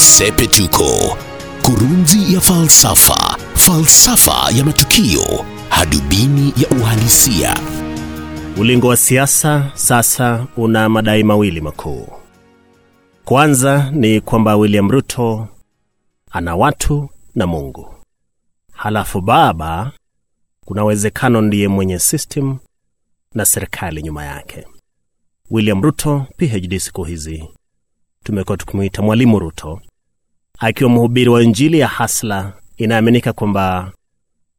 Sepetuko, kurunzi ya falsafa, falsafa ya matukio, hadubini ya uhalisia. Ulingo wa siasa sasa una madai mawili makuu. Kwanza ni kwamba William Ruto ana watu na Mungu, halafu baba kuna uwezekano ndiye mwenye system na serikali nyuma yake. William Ruto PhD siku hizi tumekuwa tukimwita Mwalimu Ruto, akiwa mhubiri wa Injili ya hasla. Inaaminika kwamba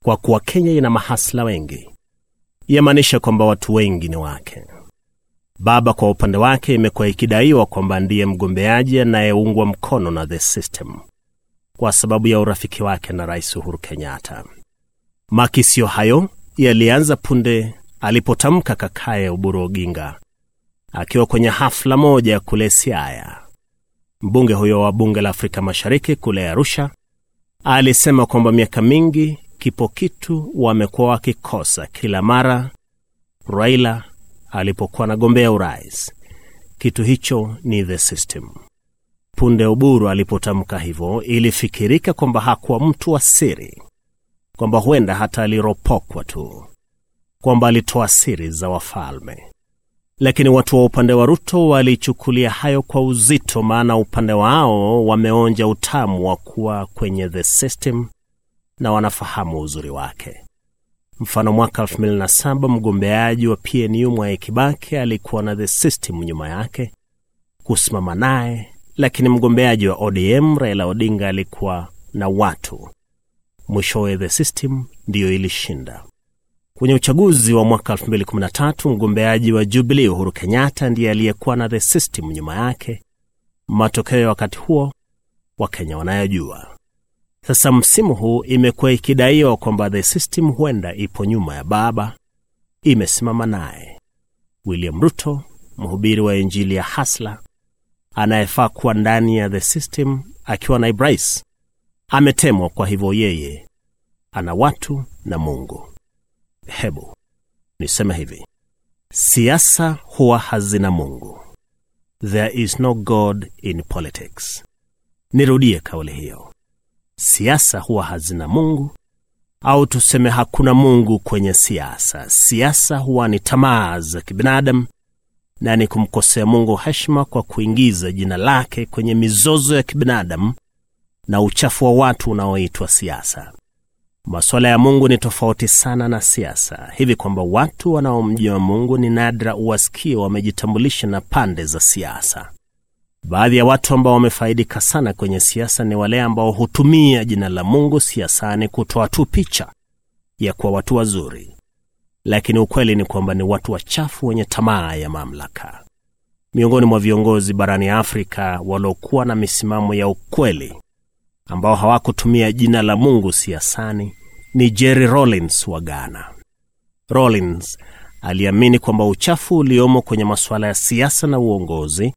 kwa kuwa Kenya ina mahasla wengi, yamaanisha kwamba watu wengi ni wake. Baba kwa upande wake imekuwa ikidaiwa kwamba ndiye mgombeaji anayeungwa mkono na the system kwa sababu ya urafiki wake na Rais Uhuru Kenyatta. Makisio hayo yalianza punde alipotamka kakaye Oburu Oginga akiwa kwenye hafla moja kule Siaya. Mbunge huyo wa bunge la Afrika Mashariki kule Arusha alisema kwamba miaka mingi kipo kitu wamekuwa wakikosa kila mara Raila alipokuwa anagombea urais. Kitu hicho ni the system. Punde Uburu alipotamka hivyo, ilifikirika kwamba hakuwa mtu wa siri, kwamba huenda hata aliropokwa tu, kwamba alitoa siri za wafalme. Lakini watu wa upande wa Ruto walichukulia hayo kwa uzito, maana upande wao wameonja utamu wa kuwa kwenye the system na wanafahamu uzuri wake. Mfano, mwaka 2007 mgombeaji wa PNU Mwai Kibaki alikuwa na the system nyuma yake kusimama naye, lakini mgombeaji wa ODM Raila Odinga alikuwa na watu. Mwishowe the system ndiyo ilishinda. Kwenye uchaguzi wa mwaka 2013 mgombeaji wa Jubilee Uhuru Kenyatta ndiye aliyekuwa na the system nyuma yake. Matokeo ya wakati huo Wakenya wanayojua. Sasa msimu huu imekuwa ikidaiwa kwamba the system huenda ipo nyuma ya baba, imesimama naye. William Ruto, mhubiri wa Injili ya hasla, anayefaa kuwa ndani ya the system akiwa naibu Rais, ametemwa. Kwa hivyo yeye ana watu na Mungu. Hebu niseme hivi, siasa huwa hazina Mungu. There is no God in politics. Nirudie kauli hiyo, siasa huwa hazina Mungu, au tuseme hakuna Mungu kwenye siasa. Siasa huwa ni tamaa za kibinadamu na ni kumkosea Mungu heshima kwa kuingiza jina lake kwenye mizozo ya kibinadamu na uchafu wa watu unaoitwa siasa. Masuala ya Mungu ni tofauti sana na siasa, hivi kwamba watu wanaomjua Mungu ni nadra uwasikie wamejitambulisha na pande za siasa. Baadhi ya watu ambao wamefaidika sana kwenye siasa ni wale ambao hutumia jina la Mungu siasani kutoa tu picha ya kuwa watu wazuri, lakini ukweli ni kwamba ni watu wachafu wenye tamaa ya mamlaka. Miongoni mwa viongozi barani Afrika waliokuwa na misimamo ya ukweli ambao hawakutumia jina la Mungu siasani ni Jerry Rawlings wa Ghana. Rawlings aliamini kwamba uchafu uliomo kwenye masuala ya siasa na uongozi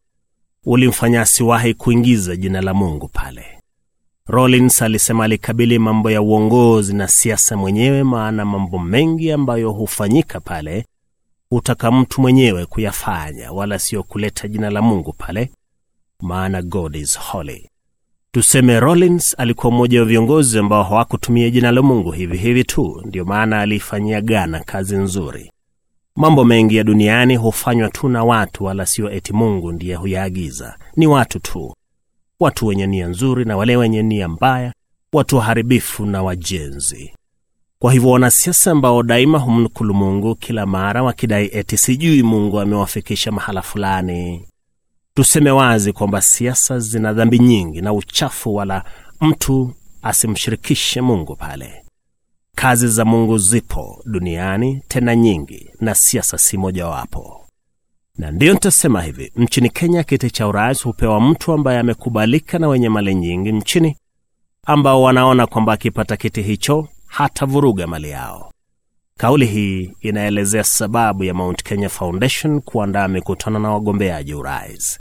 ulimfanya asiwahi kuingiza jina la Mungu pale. Rawlings alisema alikabili mambo ya uongozi na siasa mwenyewe, maana mambo mengi ambayo hufanyika pale hutaka mtu mwenyewe kuyafanya, wala siyo kuleta jina la Mungu pale, maana God is holy. Tuseme Rollins alikuwa mmoja wa viongozi ambao hawakutumia jina la Mungu hivi hivi tu, ndiyo maana aliifanyia Ghana kazi nzuri. Mambo mengi ya duniani hufanywa tu na watu, wala sio eti Mungu ndiye huyaagiza. Ni watu tu, watu wenye nia nzuri na wale wenye nia mbaya, watu waharibifu na wajenzi. Kwa hivyo wanasiasa ambao daima humnukulu Mungu kila mara wakidai eti sijui Mungu amewafikisha mahala fulani, tuseme wazi kwamba siasa zina dhambi nyingi na uchafu, wala mtu asimshirikishe Mungu pale. Kazi za Mungu zipo duniani tena nyingi, na siasa si mojawapo. Na ndiyo nitasema hivi, nchini Kenya kiti cha urais hupewa mtu ambaye amekubalika na wenye mali nyingi nchini, ambao wanaona kwamba akipata kiti hicho hatavuruga mali yao. Kauli hii inaelezea sababu ya Mount Kenya Foundation kuandaa mikutano na wagombeaji urais.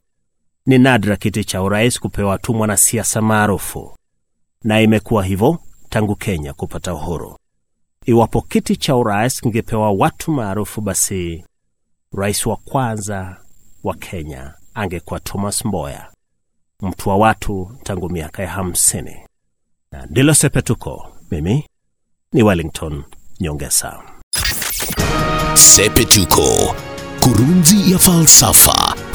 Ni nadra kiti cha urais kupewa tu mwanasiasa maarufu, na imekuwa hivyo tangu Kenya kupata uhuru. Iwapo kiti cha urais kingepewa watu maarufu, basi rais wa kwanza wa Kenya angekuwa Thomas Mboya, mtu wa watu tangu miaka ya hamsini. Na ndilo sepetuko. Mimi ni Wellington Nyongesa. Sepetuko, kurunzi ya falsafa,